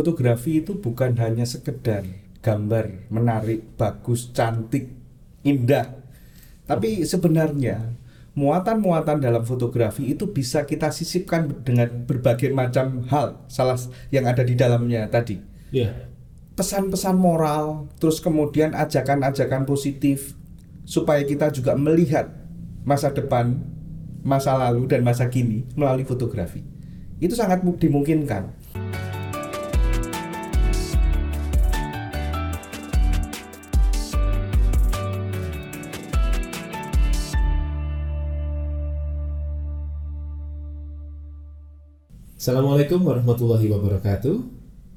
fotografi itu bukan hanya sekedar gambar menarik, bagus, cantik, indah. Tapi sebenarnya muatan-muatan dalam fotografi itu bisa kita sisipkan dengan berbagai macam hal salah yang ada di dalamnya tadi. Iya. Pesan-pesan moral, terus kemudian ajakan-ajakan positif supaya kita juga melihat masa depan, masa lalu dan masa kini melalui fotografi. Itu sangat mu- dimungkinkan. Assalamualaikum warahmatullahi wabarakatuh.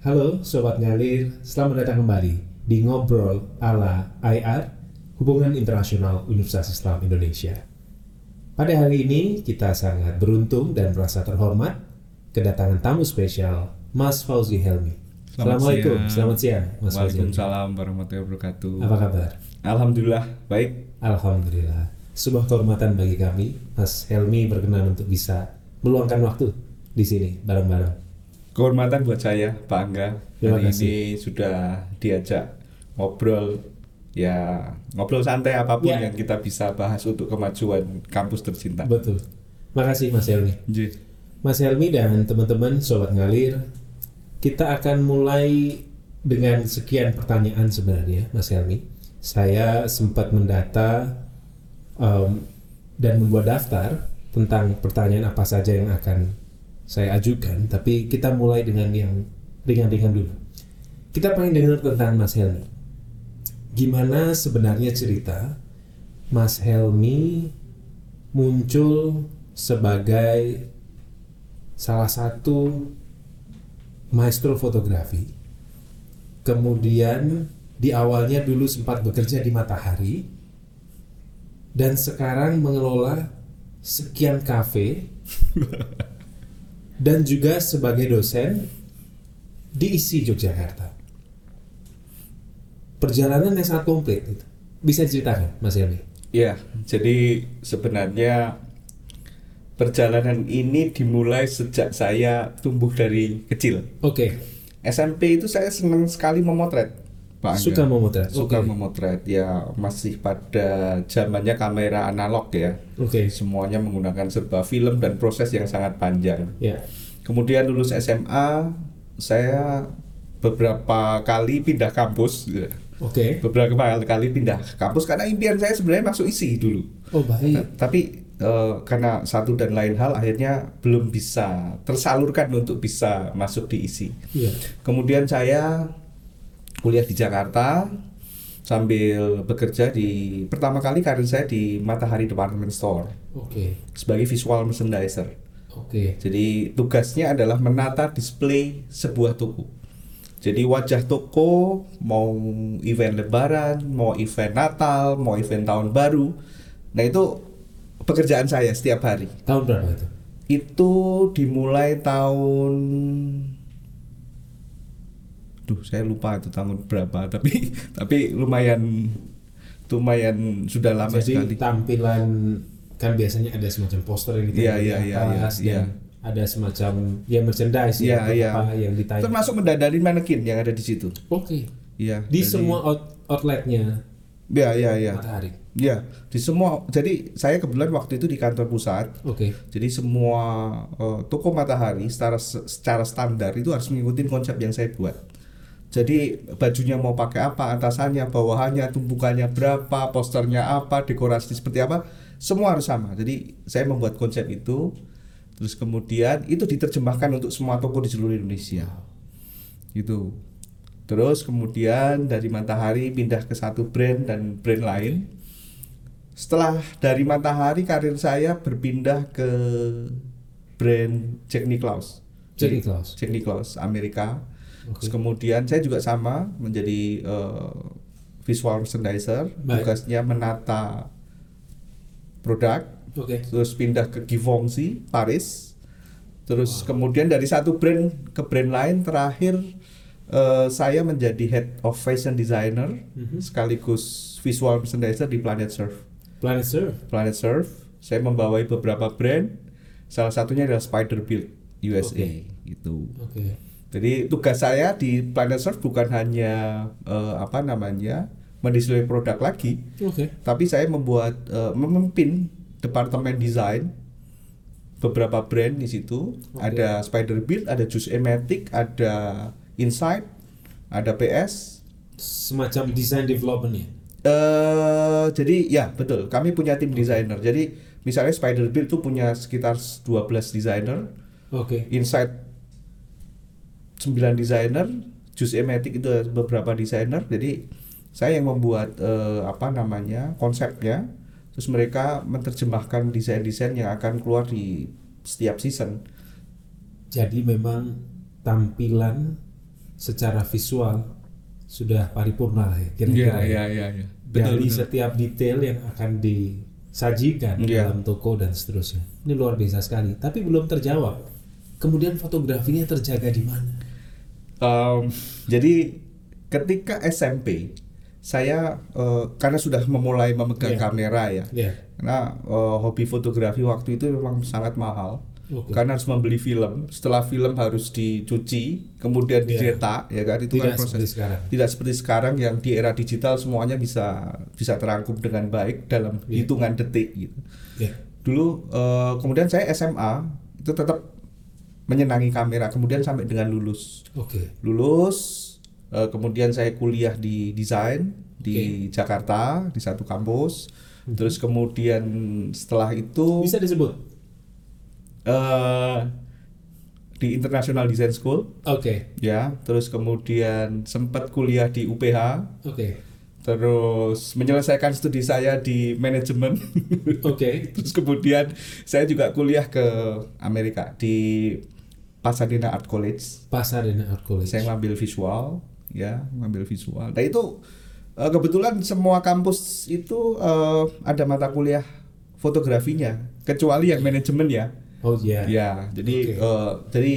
Halo Sobat Ngalir, selamat datang kembali di Ngobrol ala IR, Hubungan Internasional Universitas Islam Indonesia. Pada hari ini kita sangat beruntung dan merasa terhormat kedatangan tamu spesial Mas Fauzi Helmi. Assalamualaikum, selamat siang Mas Fauzi. Waalaikumsalam warahmatullahi wabarakatuh. Apa kabar? Alhamdulillah baik. Alhamdulillah. Sebuah kehormatan bagi kami, Mas Helmi berkenan untuk bisa meluangkan waktu di sini bareng-bareng. Kehormatan buat saya, Pak Angga. Terima Hari kasih. ini sudah diajak ngobrol ya ngobrol santai apa pun Ya. yang kita bisa bahas untuk kemajuan kampus tercinta. Betul. Makasih Mas Helmi. Mas Helmi dan teman-teman Sobat Ngalir, kita akan mulai dengan sekian pertanyaan sebenarnya, Mas Helmi. Saya sempat mendata um, dan membuat daftar tentang pertanyaan apa saja yang akan saya ajukan, tapi kita mulai dengan yang ringan-ringan dulu. Kita pengen dengar tentang Mas Helmi. Gimana sebenarnya cerita Mas Helmi muncul sebagai salah satu maestro fotografi. Kemudian di awalnya dulu sempat bekerja di Matahari dan sekarang mengelola sekian kafe dan juga sebagai dosen di ISI Yogyakarta. Perjalanan yang sangat komplit itu. Bisa ceritakan, Mas Helmi? Ya, jadi sebenarnya perjalanan ini dimulai sejak saya tumbuh dari kecil. Oke, SMP itu saya senang sekali memotret. Pak Angga. Suka memotret, Suka oke. memotret. Ya, masih pada zamannya kamera analog ya. oke, Semuanya menggunakan serba film dan proses yang sangat panjang. ya, Kemudian lulus SMA, saya beberapa kali pindah kampus. oke. Beberapa kali pindah kampus karena impian saya sebenarnya masuk isi dulu. Oh baik. Ta- Tapi eh, karena satu dan lain hal akhirnya belum bisa tersalurkan untuk bisa masuk di isi. Iya. Kemudian saya kuliah di Jakarta sambil bekerja di pertama kali karir saya di Matahari Department Store Oke, sebagai visual merchandiser. oke, Jadi tugasnya adalah menata display sebuah toko. Jadi wajah toko mau event lebaran, mau event Natal, mau event tahun baru. Nah itu pekerjaan saya setiap hari. Tahun berapa itu? Itu dimulai tahun Duh, saya lupa itu tahun berapa, tapi tapi lumayan lumayan sudah lama Jadi sekali. tampilan kan biasanya ada semacam poster yang Iya, ditaruh di iya, atas iya, dan ada semacam ya merchandise Iya, ya, iya. apa yang ditayang. Termasuk mendadarin manekin yang ada di situ. Oke. Iya. Di jadi- semua out- outletnya Ya, ya, ya. Matahari. Ya, di semua. Jadi saya kebetulan waktu itu di kantor pusat. Oke. Jadi semua eh, toko matahari secara secara standar itu harus mengikuti konsep yang saya buat. Jadi bajunya mau pakai apa, atasannya, bawahannya, tumpukannya berapa, posternya apa, dekorasi seperti apa, semua harus sama. Jadi saya membuat konsep itu, terus kemudian itu diterjemahkan untuk semua toko di seluruh Indonesia. Gitu. Terus kemudian dari Matahari pindah ke satu brand dan brand lain. Setelah dari Matahari karir saya berpindah ke brand Jack Nicklaus. Jack Nicklaus. Jack Nicklaus Amerika. Oke. Terus kemudian saya juga sama menjadi eh, visual merchandiser. Baik. Tugasnya menata produk. Oke. Terus pindah ke Givenchy Paris. Terus kemudian dari satu brand ke brand lain terakhir eh, saya menjadi head of fashion designer Mhm. sekaligus visual merchandiser di Planet Surf. Planet Surf. Planet Surf, saya membawai beberapa brand. Salah satunya adalah Spider Build USA gitu. Oke. Jadi tugas saya di Planet Surf bukan hanya eh, apa namanya mendisplay produk lagi, Oke. tapi saya membuat eh, memimpin departemen desain beberapa brand di situ. Oke. Ada Spider Build, ada Juice Ematic, ada Insight, ada PS. Semacam design development ya. eh jadi ya betul, kami punya tim desainer. Jadi misalnya Spider Build itu punya sekitar 12 desainer, Oke. Insight 9 desainer, Juice Ematic itu beberapa desainer. Jadi saya yang membuat eh, apa namanya konsepnya, terus mereka menerjemahkan desain-desain yang akan keluar di setiap season. Jadi memang tampilan secara visual sudah paripurna ya kira-kira. ya. iya, iya. Dari setiap detail yang akan disajikan Iya. dalam toko dan seterusnya. Ini luar biasa sekali. Tapi belum terjawab. Kemudian fotografinya terjaga di mana? Em, jadi ketika SMP saya eh, karena sudah memulai memegang Iya. kamera ya, Ya. karena eh, hobi fotografi waktu itu memang sangat mahal. Oke. Karena harus membeli film, setelah film harus dicuci, kemudian Iya. dicetak, ya kan itu Tidak kan proses. seperti sekarang. Tidak seperti sekarang yang di era digital semuanya bisa bisa terangkum dengan baik dalam Iya. hitungan detik gitu. Ya. Dulu eh, kemudian saya SMA itu tetap menyenangi kamera, kemudian sampai dengan lulus Oke. lulus eh, kemudian saya kuliah di desain di Jakarta di satu kampus terus kemudian setelah itu Bisa disebut? eh, di International Design School Oke. ya terus kemudian sempat kuliah di UPH Oke. terus menyelesaikan studi saya di manajemen Oke. terus kemudian saya juga kuliah ke Amerika di Pasadena Art College Pasadena Art College. saya ngambil visual ya ngambil visual nah itu eh, kebetulan semua kampus itu eh, ada mata kuliah fotografinya kecuali yang manajemen ya Oh iya. ya jadi Oke. eh, jadi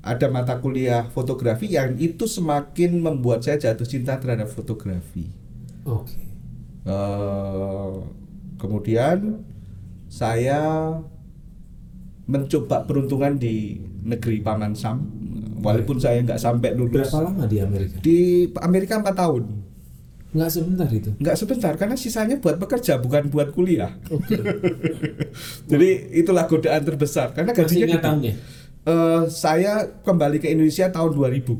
ada mata kuliah fotografi yang itu semakin membuat saya jatuh cinta terhadap fotografi Oke. Eh, kemudian saya mencoba peruntungan di negeri Paman Sam walaupun saya nggak sampai lulus Berapa lama di Amerika? di Amerika 4 tahun Nggak sebentar itu. nggak sebentar karena sisanya buat bekerja bukan buat kuliah Oke. jadi itulah godaan terbesar karena Masih gajinya gede. tahunnya? Eh, saya kembali ke Indonesia tahun 2000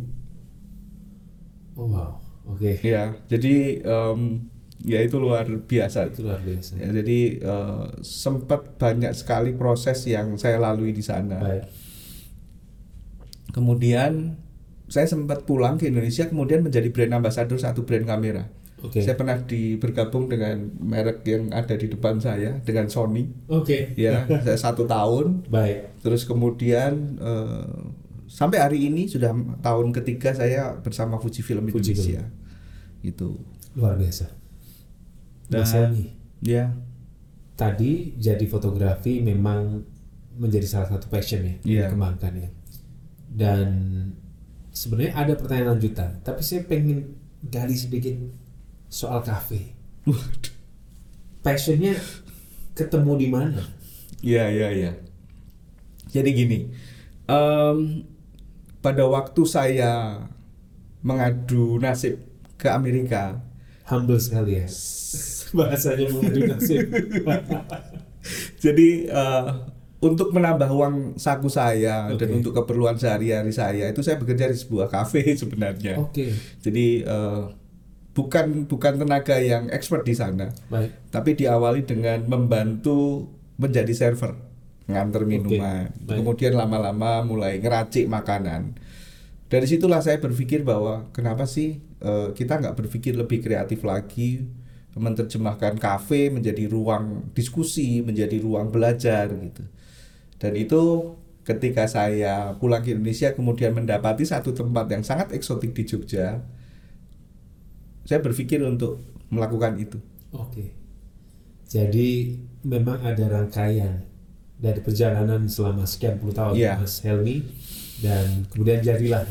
Oh wow. Oke. ya jadi em, ya itu luar biasa Itu luar biasa. Ya, jadi eh, sempat banyak sekali proses yang saya lalui di sana. Baik. Kemudian saya sempat pulang ke Indonesia, kemudian menjadi brand ambassador satu brand kamera. Oke. Saya pernah di, bergabung dengan merek yang ada di depan saya dengan Sony. Oke. Ya, saya satu tahun. Baik. Terus kemudian eh, sampai hari ini sudah tahun ketiga saya bersama Fujifilm Fujifilm. Indonesia. Itu. Luar biasa. Mas Dan- Helmi, Ya, tadi jadi fotografi memang menjadi salah satu passion ya yang dikembangkan ya. Dan sebenarnya ada pertanyaan lanjutan, tapi saya pengen gali sedikit soal kafe. Passionnya ketemu di mana? Iya iya iya. Jadi gini, em, pada waktu saya mengadu nasib ke Amerika, Humble sekali ya. Bahasanya mengadu nasib. jadi eh, untuk menambah uang saku saya dan Oke. untuk keperluan sehari-hari saya itu saya bekerja di sebuah kafe sebenarnya. Oke. Jadi eh, bukan bukan tenaga yang expert di sana, Baik. tapi diawali dengan membantu menjadi server nganter minuman baik. kemudian lama-lama mulai ngeracik makanan dari situlah saya berpikir bahwa kenapa sih eh, kita nggak berpikir lebih kreatif lagi menerjemahkan kafe menjadi ruang diskusi menjadi ruang belajar gitu dan itu ketika saya pulang ke Indonesia kemudian mendapati satu tempat yang sangat eksotik di Jogja saya berpikir untuk melakukan itu Oke. Jadi memang ada rangkaian dari perjalanan selama sekian puluh tahun Iya. Mas Helmi dan kemudian jadilah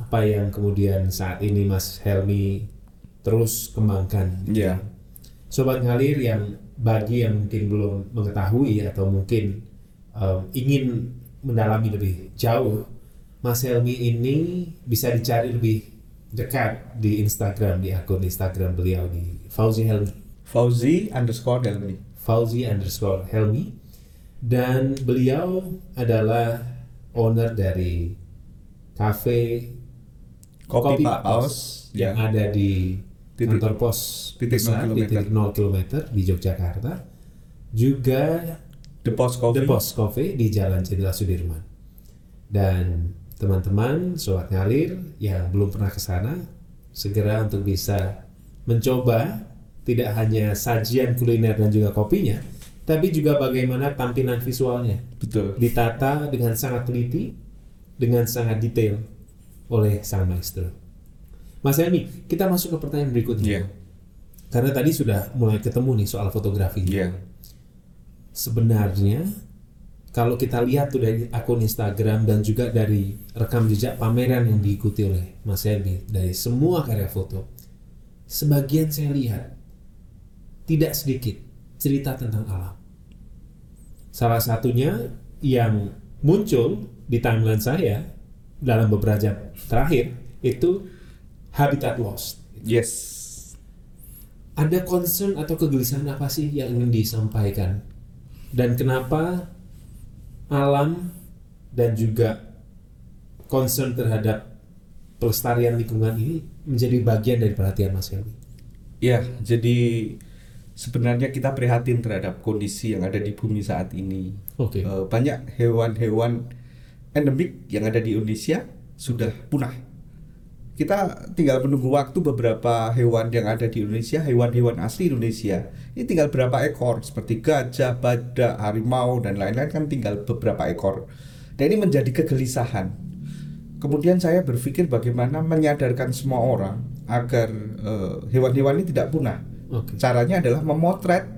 apa yang kemudian saat ini Mas Helmi terus kembangkan. Iya. Sobat ngalir yang bagi yang mungkin belum mengetahui atau mungkin um, ingin mendalami lebih jauh Mas Helmi ini bisa dicari lebih dekat di Instagram di akun Instagram beliau di Fauzi Helmi Fauzi underscore Helmi. Fauzi underscore Helmi dan beliau adalah owner dari cafe Kopi, Kopi Pak Pak Paus. yang Ya. ada di Titik- kantor pos titik nol di kilometer. titik 0 km di Yogyakarta juga The Post Coffee. The Post Coffee di Jalan Jenderal Sudirman dan teman-teman sobat ngalir yang belum pernah ke sana segera untuk bisa mencoba tidak hanya sajian kuliner dan juga kopinya tapi juga bagaimana tampilan visualnya Betul. ditata dengan sangat teliti, dengan sangat detail oleh sang maestro. Mas Helmi, kita masuk ke pertanyaan berikutnya. Iya. Karena tadi sudah mulai ketemu nih soal fotografi. Iya. Sebenarnya kalau kita lihat tuh dari akun Instagram dan juga dari rekam jejak pameran yang diikuti oleh Mas Helmi dari semua karya foto, sebagian saya lihat tidak sedikit cerita tentang alam. Salah satunya yang muncul di timeline saya dalam beberapa jam terakhir itu habitat lost. Yes. Ada concern atau kegelisahan apa sih yang ingin disampaikan? Dan kenapa alam dan juga concern terhadap pelestarian lingkungan ini menjadi bagian dari perhatian Mas Helmi? Ya, jadi sebenarnya kita prihatin terhadap kondisi yang ada di bumi saat ini. Oke. Eh, banyak hewan-hewan endemik yang ada di Indonesia sudah punah. Kita tinggal menunggu waktu beberapa hewan yang ada di Indonesia, hewan-hewan asli Indonesia. Ini tinggal berapa ekor seperti gajah, badak, harimau dan lain-lain kan tinggal beberapa ekor. Dan ini menjadi kegelisahan. Kemudian saya berpikir bagaimana menyadarkan semua orang agar eh, hewan-hewan ini tidak punah. Oke. Caranya adalah memotret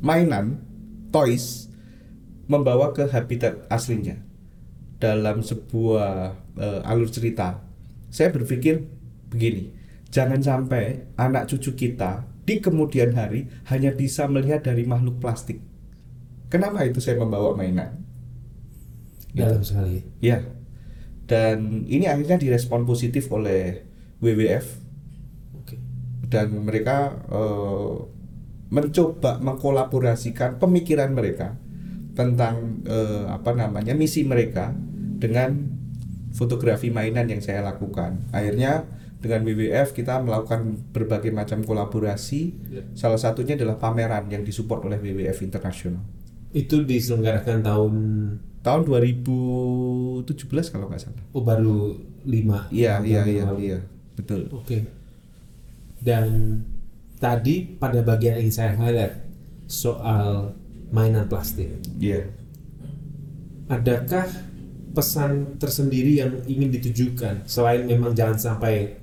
mainan, toys, membawa ke habitat aslinya dalam sebuah eh, alur cerita. Saya berpikir begini, jangan sampai anak cucu kita di kemudian hari hanya bisa melihat dari makhluk plastik. Kenapa itu saya membawa mainan? Dalam sekali. Ya, dan ini akhirnya direspon positif oleh WWF Oke. dan mereka eh, mencoba mengkolaborasikan pemikiran mereka tentang eh, apa namanya misi mereka dengan fotografi mainan yang saya lakukan. Akhirnya dengan WWF kita melakukan berbagai macam kolaborasi. Ya. Salah satunya adalah pameran yang disupport oleh WWF Internasional. Itu diselenggarakan tahun Tahun 2017 kalau nggak salah. oh baru lima. Iya, iya, iya, iya. Betul. Oke. Dan tadi pada bagian yang saya highlight soal mainan plastik. Iya. Adakah pesan tersendiri yang ingin ditujukan selain memang jangan sampai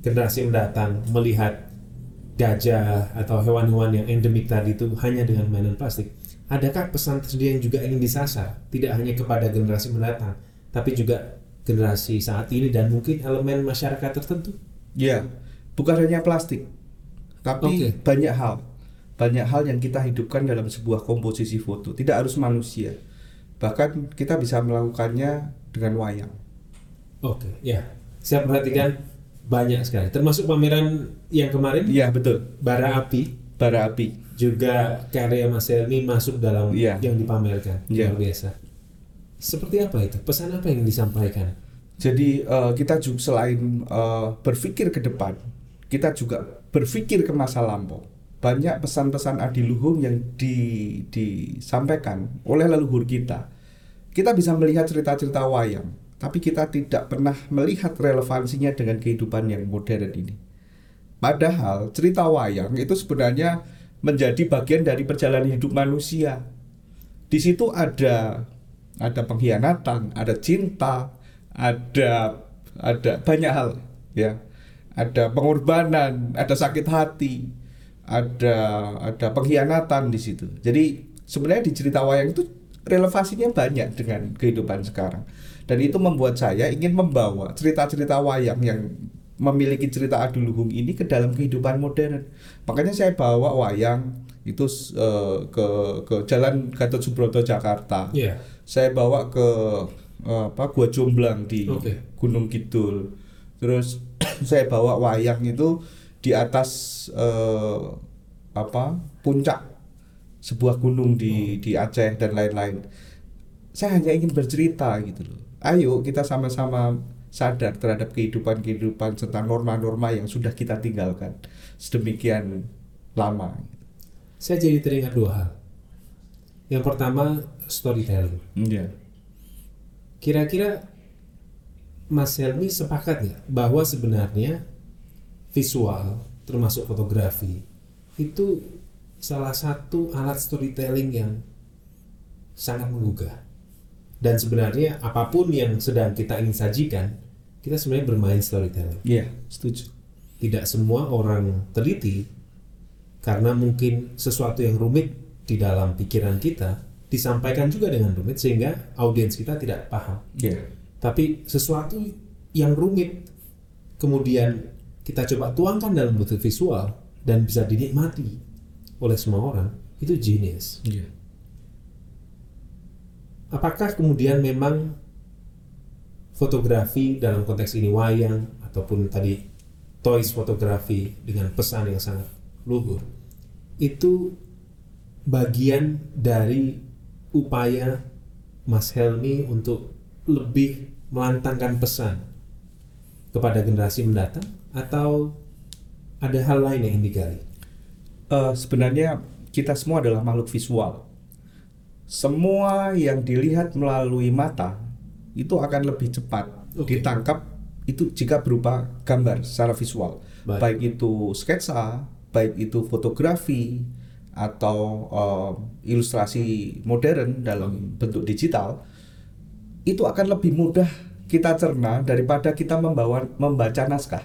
generasi mendatang melihat gajah atau hewan-hewan yang endemik tadi itu hanya dengan mainan plastik? Adakah pesan tersendiri yang juga ingin disasar tidak hanya kepada generasi mendatang tapi juga generasi saat ini dan mungkin elemen masyarakat tertentu? Iya, bukan hanya plastik, tapi Oke. banyak hal, banyak hal yang kita hidupkan dalam sebuah komposisi foto. Tidak harus manusia, bahkan kita bisa melakukannya dengan wayang. Oke, ya. Saya perhatikan banyak sekali. Termasuk pameran yang kemarin Iya betul, bara api bara api. juga karya Mas Helmi masuk dalam Iya. yang dipamerkan. Iya. Luar biasa. Seperti apa itu? Pesan apa yang disampaikan? Jadi eh, kita juga selain eh, berpikir ke depan, kita juga berpikir ke masa lampau. Banyak pesan-pesan adiluhung yang di, disampaikan oleh leluhur kita. Kita bisa melihat cerita-cerita wayang, tapi kita tidak pernah melihat relevansinya dengan kehidupan yang modern ini. Padahal cerita wayang itu sebenarnya menjadi bagian dari perjalanan hidup manusia. Di situ ada ada pengkhianatan, ada cinta, ada ada banyak hal ya. Ada pengorbanan, ada sakit hati, ada ada pengkhianatan di situ. Jadi sebenarnya di cerita wayang itu relevansinya banyak dengan kehidupan sekarang. Dan itu membuat saya ingin membawa cerita-cerita wayang yang memiliki cerita adiluhung ini ke dalam kehidupan modern. Makanya saya bawa wayang itu eh, ke ke Jalan Gatot Subroto Jakarta. Iya. Saya bawa ke eh, apa gua jomblang di Oke. Gunung Kidul terus saya bawa wayang itu di atas eh, apa puncak sebuah gunung di di Aceh dan lain-lain saya hanya ingin bercerita gitu loh ayo kita sama-sama sadar terhadap kehidupan-kehidupan serta norma-norma yang sudah kita tinggalkan sedemikian lama Saya jadi teringat dua hal. Yang pertama storytelling. Iya. Kira-kira Mas Helmi sepakat nggak bahwa sebenarnya visual termasuk fotografi itu salah satu alat storytelling yang sangat menggugah. Dan sebenarnya apa pun yang sedang kita ingin sajikan, kita sebenarnya bermain storytelling. Iya, setuju. Tidak semua orang teliti karena mungkin sesuatu yang rumit di dalam pikiran kita disampaikan juga dengan rumit sehingga audiens kita tidak paham. Iya. Tapi sesuatu yang rumit kemudian kita coba tuangkan dalam bentuk visual dan bisa dinikmati oleh semua orang itu genius. Iya. Apakah kemudian memang fotografi dalam konteks ini wayang ataupun tadi toys fotografi dengan pesan yang sangat luhur itu bagian dari upaya Mas Helmi untuk lebih melantangkan pesan kepada generasi mendatang atau ada hal lain yang ingin digali? Eh, sebenarnya kita semua adalah makhluk visual. Semua yang dilihat melalui mata itu akan lebih cepat Oke. ditangkap itu jika berupa gambar secara visual. Baik. Baik, itu sketsa, baik itu fotografi atau eh, ilustrasi modern dalam bentuk digital itu akan lebih mudah kita cerna daripada kita membawa membaca naskah.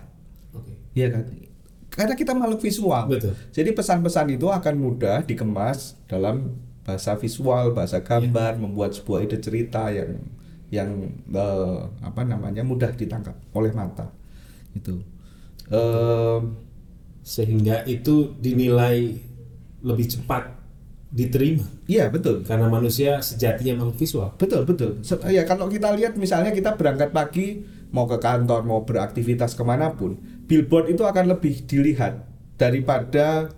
Oke. Iya kan? Karena kita makhluk visual. Betul. Jadi pesan-pesan itu akan mudah dikemas dalam bahasa visual, bahasa gambar, membuat sebuah ide cerita yang yang eh, apa namanya mudah ditangkap oleh mata. Itu. Em, Sehingga itu dinilai lebih cepat diterima Iya betul. karena manusia sejatinya makhluk visual. Betul betul. Se- Ya kalau kita lihat misalnya kita berangkat pagi mau ke kantor mau beraktivitas ke mana pun, billboard itu akan lebih dilihat daripada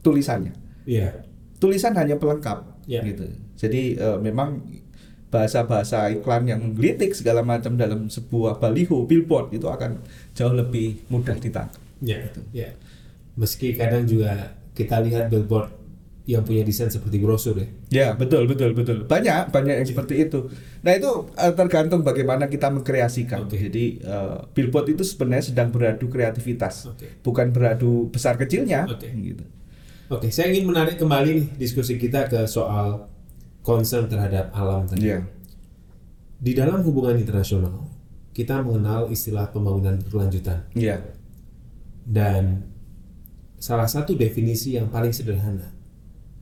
tulisannya. Iya. Tulisan hanya pelengkap, Ya. gitu. Jadi eh, memang bahasa-bahasa iklan yang menggelitik segala macam dalam sebuah baliho billboard itu akan jauh lebih mudah ditangkap. Ya, ya. Meski kadang juga kita lihat billboard yang punya desain seperti brosur ya. Ya betul betul betul banyak banyak yang seperti itu. Nah itu eh, tergantung bagaimana kita mengkreasikan. Oke. Jadi eh, billboard itu sebenarnya sedang beradu kreativitas, Oke. bukan beradu besar kecilnya. Oke. Gitu. Oke, saya ingin menarik kembali nih diskusi kita ke soal concern terhadap alam tadi. Iya. Di dalam hubungan internasional, kita mengenal istilah pembangunan berkelanjutan Iya. dan salah satu definisi yang paling sederhana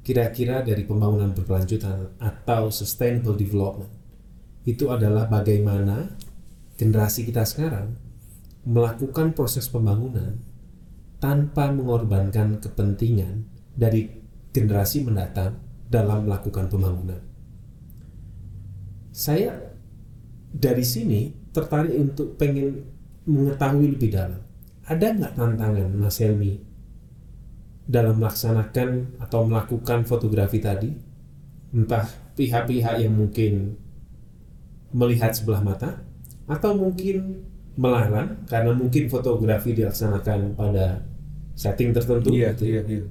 kira-kira dari pembangunan berkelanjutan atau sustainable development itu adalah bagaimana generasi kita sekarang melakukan proses pembangunan tanpa mengorbankan kepentingan dari generasi mendatang dalam melakukan pembangunan. Saya dari sini tertarik untuk pengen mengetahui lebih dalam. Ada nggak tantangan Mas Helmi dalam melaksanakan atau melakukan fotografi tadi? Entah pihak-pihak yang mungkin melihat sebelah mata atau mungkin melarang karena mungkin fotografi dilaksanakan pada setting tertentu Iya gitu ya iya iya.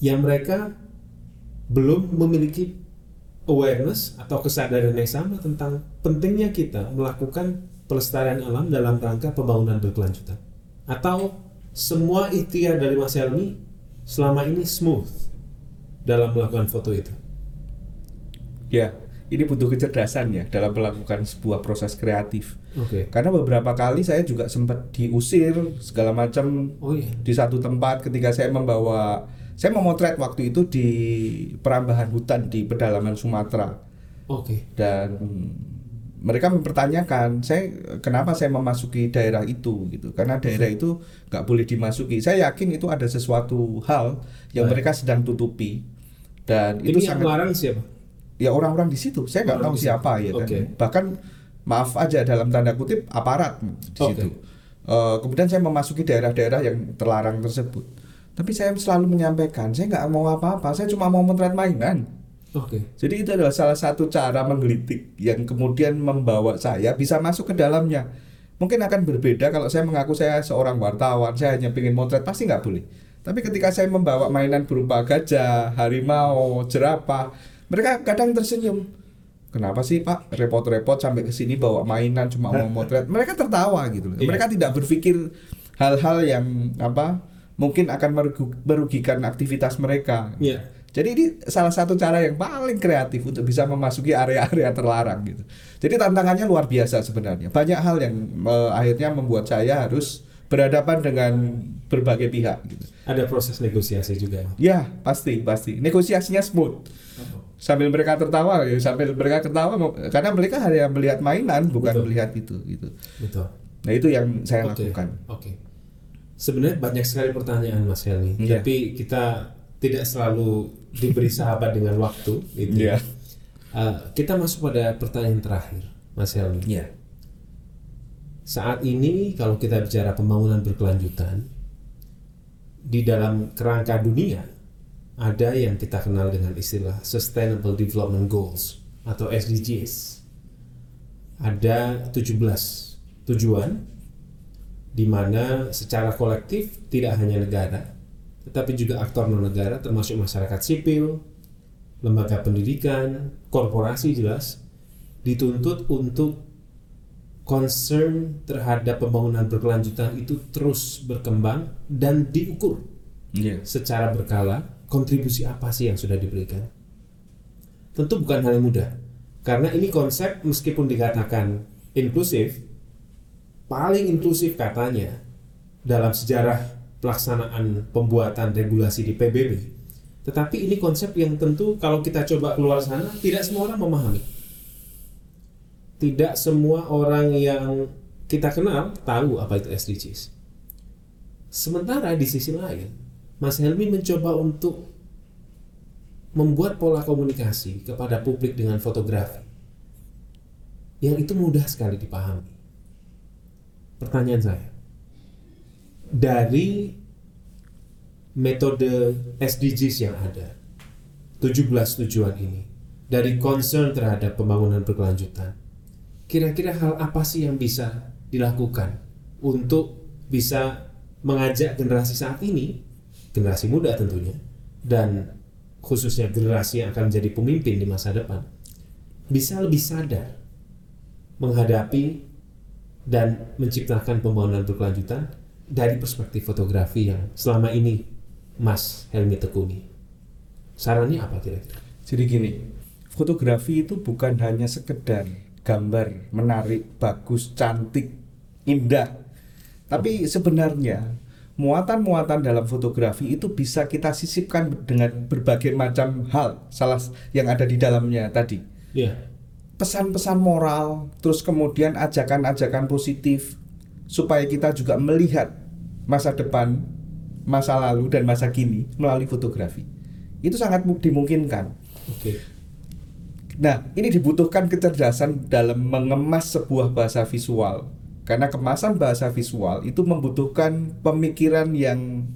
yang mereka belum memiliki awareness atau kesadaran yang sama tentang pentingnya kita melakukan pelestarian alam dalam rangka pembangunan berkelanjutan. Atau semua ikhtiar dari Mas Helmi selama ini smooth dalam melakukan foto itu. Ya, ini butuh kecerdasan ya dalam melakukan sebuah proses kreatif. Oke. Karena beberapa kali saya juga sempat diusir segala macam Oh iya. di satu tempat ketika saya membawa saya memotret waktu itu di perambahan hutan di pedalaman Sumatera Oke. dan mereka mempertanyakan saya kenapa saya memasuki daerah itu gitu karena daerah itu nggak boleh dimasuki saya yakin itu ada sesuatu hal yang Baik. mereka sedang tutupi dan Ini itu yang sangat siapa? Ya orang-orang di situ. Saya nggak tahu siapa ya. kan. Oke. Bahkan maaf aja dalam tanda kutip aparat di Oke. situ. Eh, kemudian saya memasuki daerah-daerah yang terlarang tersebut. Tapi saya selalu menyampaikan, saya nggak mau apa-apa, saya cuma mau motret mainan. Oke. Jadi itu adalah salah satu cara menggelitik yang kemudian membawa saya bisa masuk ke dalamnya. Mungkin akan berbeda kalau saya mengaku saya seorang wartawan, saya hanya ingin motret, pasti nggak boleh. Tapi ketika saya membawa mainan berupa gajah, harimau, jerapah, mereka kadang tersenyum. Kenapa sih Pak repot-repot sampai ke sini bawa mainan cuma mau motret? Mereka tertawa gitu. loh. Iya. Mereka tidak berpikir hal-hal yang apa mungkin akan merugikan aktivitas mereka. Iya. Jadi ini salah satu cara yang paling kreatif untuk bisa memasuki area-area terlarang gitu. Jadi tantangannya luar biasa sebenarnya. Banyak hal yang eh, akhirnya membuat saya harus berhadapan dengan berbagai pihak gitu. Ada proses negosiasi juga. Ya, pasti, pasti. Negosiasinya smooth. Sambil mereka tertawa, ya, sambil mereka tertawa mau- karena mereka hanya melihat mainan bukan Betul. melihat itu gitu. Betul. Nah, itu yang saya Oke, lakukan. Oke. Sebenarnya banyak sekali pertanyaan Mas Helmi, Iya. tapi kita tidak selalu diberi sahabat dengan waktu. Gitu. Iya. Uh, kita masuk pada pertanyaan terakhir, Mas Helmi. Iya. Saat ini kalau kita bicara pembangunan berkelanjutan di dalam kerangka dunia ada yang kita kenal dengan istilah Sustainable Development Goals atau SDGs. Ada 17 tujuan di mana secara kolektif tidak hanya negara tetapi juga aktor non negara termasuk masyarakat sipil, lembaga pendidikan, korporasi jelas dituntut untuk concern terhadap pembangunan berkelanjutan itu terus berkembang dan diukur Iya. secara berkala kontribusi apa sih yang sudah diberikan. Tentu bukan hal yang mudah karena ini konsep meskipun dikatakan inklusif paling inklusif katanya dalam sejarah pelaksanaan pembuatan regulasi di PBB. Tetapi ini konsep yang tentu kalau kita coba keluar sana tidak semua orang memahami tidak semua orang yang kita kenal tahu apa itu SDGs. Sementara di sisi lain, Mas Helmi mencoba untuk membuat pola komunikasi kepada publik dengan fotografi yang itu mudah sekali dipahami. Pertanyaan saya, dari metode SDGs yang ada, 17 tujuan ini, dari concern terhadap pembangunan berkelanjutan, kira-kira hal apa sih yang bisa dilakukan untuk bisa mengajak generasi saat ini, generasi muda tentunya, dan khususnya generasi yang akan menjadi pemimpin di masa depan, bisa lebih sadar menghadapi dan menciptakan pembangunan berkelanjutan dari perspektif fotografi yang selama ini Mas Helmi tekuni. Sarannya apa kira-kira? Jadi gini, fotografi itu bukan hanya sekedar gambar menarik, bagus, cantik, indah. Tapi sebenarnya muatan-muatan dalam fotografi itu bisa kita sisipkan dengan berbagai macam hal salah yang ada di dalamnya tadi. Ya, Pesan-pesan moral, terus kemudian ajakan-ajakan positif supaya kita juga melihat masa depan, masa lalu dan masa kini melalui fotografi. Itu sangat mu- dimungkinkan. oke. Nah, ini dibutuhkan kecerdasan dalam mengemas sebuah bahasa visual. Karena kemasan bahasa visual itu membutuhkan pemikiran yang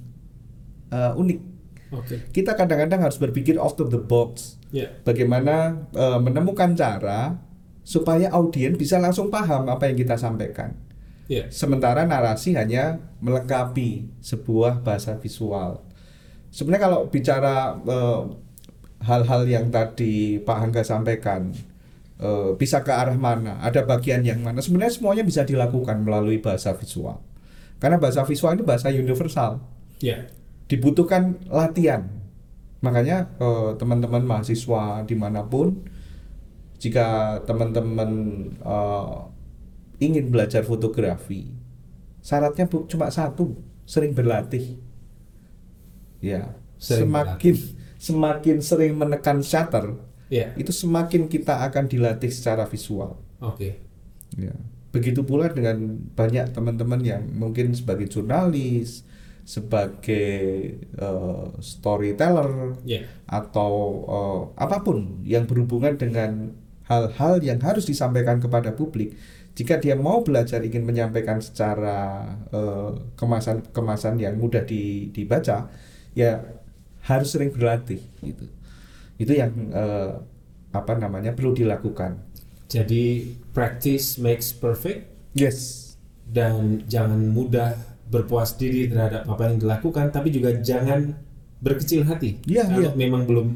uh, unik. Oke. Kita kadang-kadang harus berpikir out of the box. Ya. Bagaimana uh, menemukan cara supaya audiens bisa langsung paham apa yang kita sampaikan. Ya. Sementara narasi hanya melengkapi sebuah bahasa visual. Sebenarnya kalau bicara eh, hal-hal yang tadi Pak Hangga sampaikan eh, bisa ke arah mana, ada bagian yang mana, sebenarnya semuanya bisa dilakukan melalui bahasa visual. Karena bahasa visual ini bahasa universal, Ya. dibutuhkan latihan. Makanya eh, teman-teman mahasiswa di mana pun, jika teman-teman eh, ingin belajar fotografi, syaratnya bu- cuma satu, sering berlatih. Ya, Sering semakin semakin sering menekan shutter, Ya. itu semakin kita akan dilatih secara visual. Oke. Ya. Begitu pula dengan banyak teman-teman yang mungkin sebagai jurnalis, sebagai uh, storyteller Ya. atau uh, apa pun yang berhubungan dengan hal-hal yang harus disampaikan kepada publik. Jika dia mau belajar ingin menyampaikan secara uh, kemasan-kemasan yang mudah di- dibaca, ya harus sering berlatih gitu. Itu yang uh, apa namanya perlu dilakukan. Jadi practice makes perfect Yes. dan jangan mudah berpuas diri terhadap apa yang dilakukan, tapi juga jangan berkecil hati Iya, kalau iya. memang belum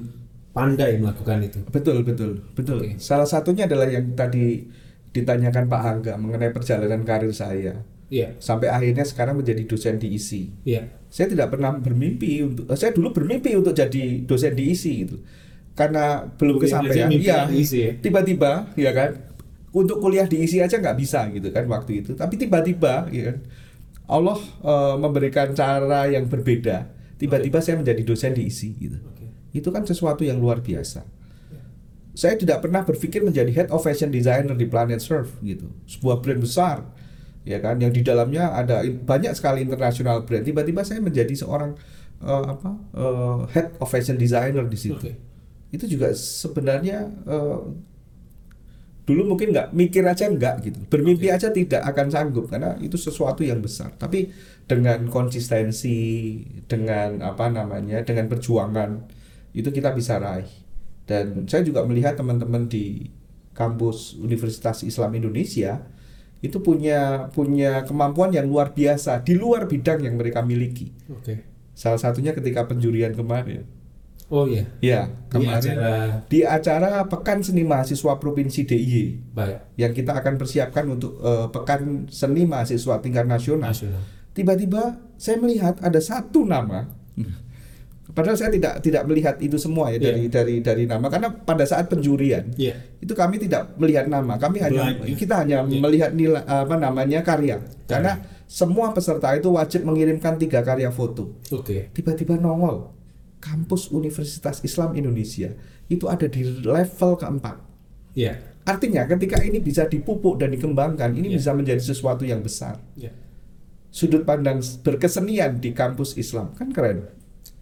pandai melakukan itu. Betul, betul, betul. Oke. Salah satunya adalah yang tadi ditanyakan Pak Angga mengenai perjalanan karir saya. Iya, Sampai akhirnya sekarang menjadi dosen di ISI. iya, Saya tidak pernah bermimpi untuk eh, saya dulu bermimpi untuk jadi dosen di ISI gitu. Karena belum kesampaian. Iya. ya? Tiba-tiba, ya kan. Untuk kuliah di ISI aja nggak bisa gitu kan waktu itu. Tapi tiba-tiba, ya kan. Allah eh, memberikan cara yang berbeda. Tiba-tiba saya menjadi dosen di ISI gitu. Oke. Itu kan sesuatu yang luar biasa. Saya tidak pernah berpikir menjadi head of fashion designer di Planet Surf gitu. Sebuah brand besar ya kan yang di dalamnya ada banyak sekali internasional brand. Tiba-tiba saya menjadi seorang eh, apa? eh, head of fashion designer di situ. Oke. Itu juga sebenarnya eh, dulu mungkin nggak mikir aja nggak gitu. Bermimpi Oke. aja tidak akan sanggup karena itu sesuatu yang besar. Tapi dengan konsistensi, dengan apa namanya, dengan perjuangan itu kita bisa raih. Dan saya juga melihat teman-teman di kampus Universitas Islam Indonesia itu punya punya kemampuan yang luar biasa di luar bidang yang mereka miliki. Oke. Salah satunya ketika penjurian kemarin. Oh iya. Ya, Di kemarin acara di acara Pekan Seni Mahasiswa Provinsi DIY baik yang kita akan persiapkan untuk eh, Pekan Seni Mahasiswa tingkat nasional. nasional. Tiba-tiba saya melihat ada satu nama. Padahal saya tidak tidak melihat itu semua ya dari Iya. dari dari nama karena pada saat penjurian Iya. itu kami tidak melihat nama, kami hanya Blind, ya. kita hanya Iya. melihat nilai apa namanya karya. Karena semua peserta itu wajib mengirimkan tiga karya foto. Oke. Tiba-tiba nongol kampus Universitas Islam Indonesia itu ada di level keempat. Iya. Artinya ketika ini bisa dipupuk dan dikembangkan, ini Iya. bisa menjadi sesuatu yang besar. Iya. Sudut pandang berkesenian di kampus Islam kan keren.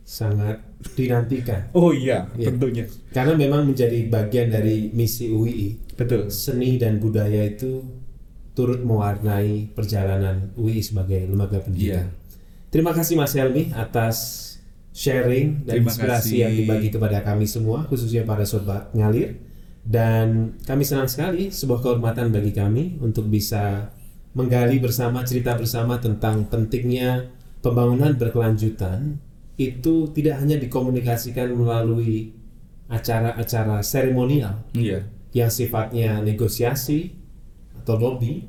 Sangat dinantikan Oh iya, Iya. tentunya. karena memang menjadi bagian dari misi UII. Betul. Seni dan budaya itu turut mewarnai perjalanan UI sebagai lembaga pendidikan. Iya. Terima kasih Mas Helmi atas sharing dan Terima inspirasi kasih. yang dibagi kepada kami semua, khususnya para sobat ngalir. Dan kami senang sekali, sebuah kehormatan bagi kami untuk bisa menggali bersama, cerita bersama tentang pentingnya pembangunan berkelanjutan itu tidak hanya dikomunikasikan melalui acara-acara seremonial, Iya. yang sifatnya negosiasi atau lobby,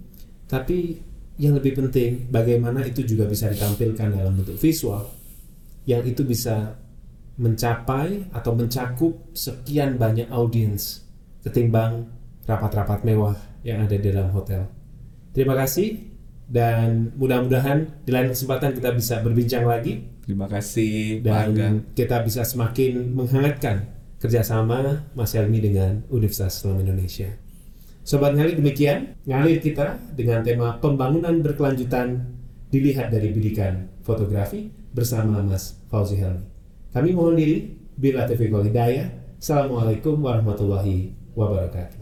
tapi yang lebih penting bagaimana itu juga bisa ditampilkan dalam bentuk visual yang itu bisa mencapai atau mencakup sekian banyak audiens ketimbang rapat-rapat mewah yang ada di dalam hotel. Terima kasih dan mudah-mudahan di lain kesempatan kita bisa berbincang lagi Terima kasih dan kita bisa semakin menghangatkan kerjasama Mas Helmi dengan Universitas Islam Indonesia. Sobat Ngalir demikian ngalir kita dengan tema pembangunan berkelanjutan dilihat dari bidikan fotografi bersama Mas Fauzi Helmi. Kami mohon diri bila taufiq wal hidayah. Assalamualaikum warahmatullahi wabarakatuh.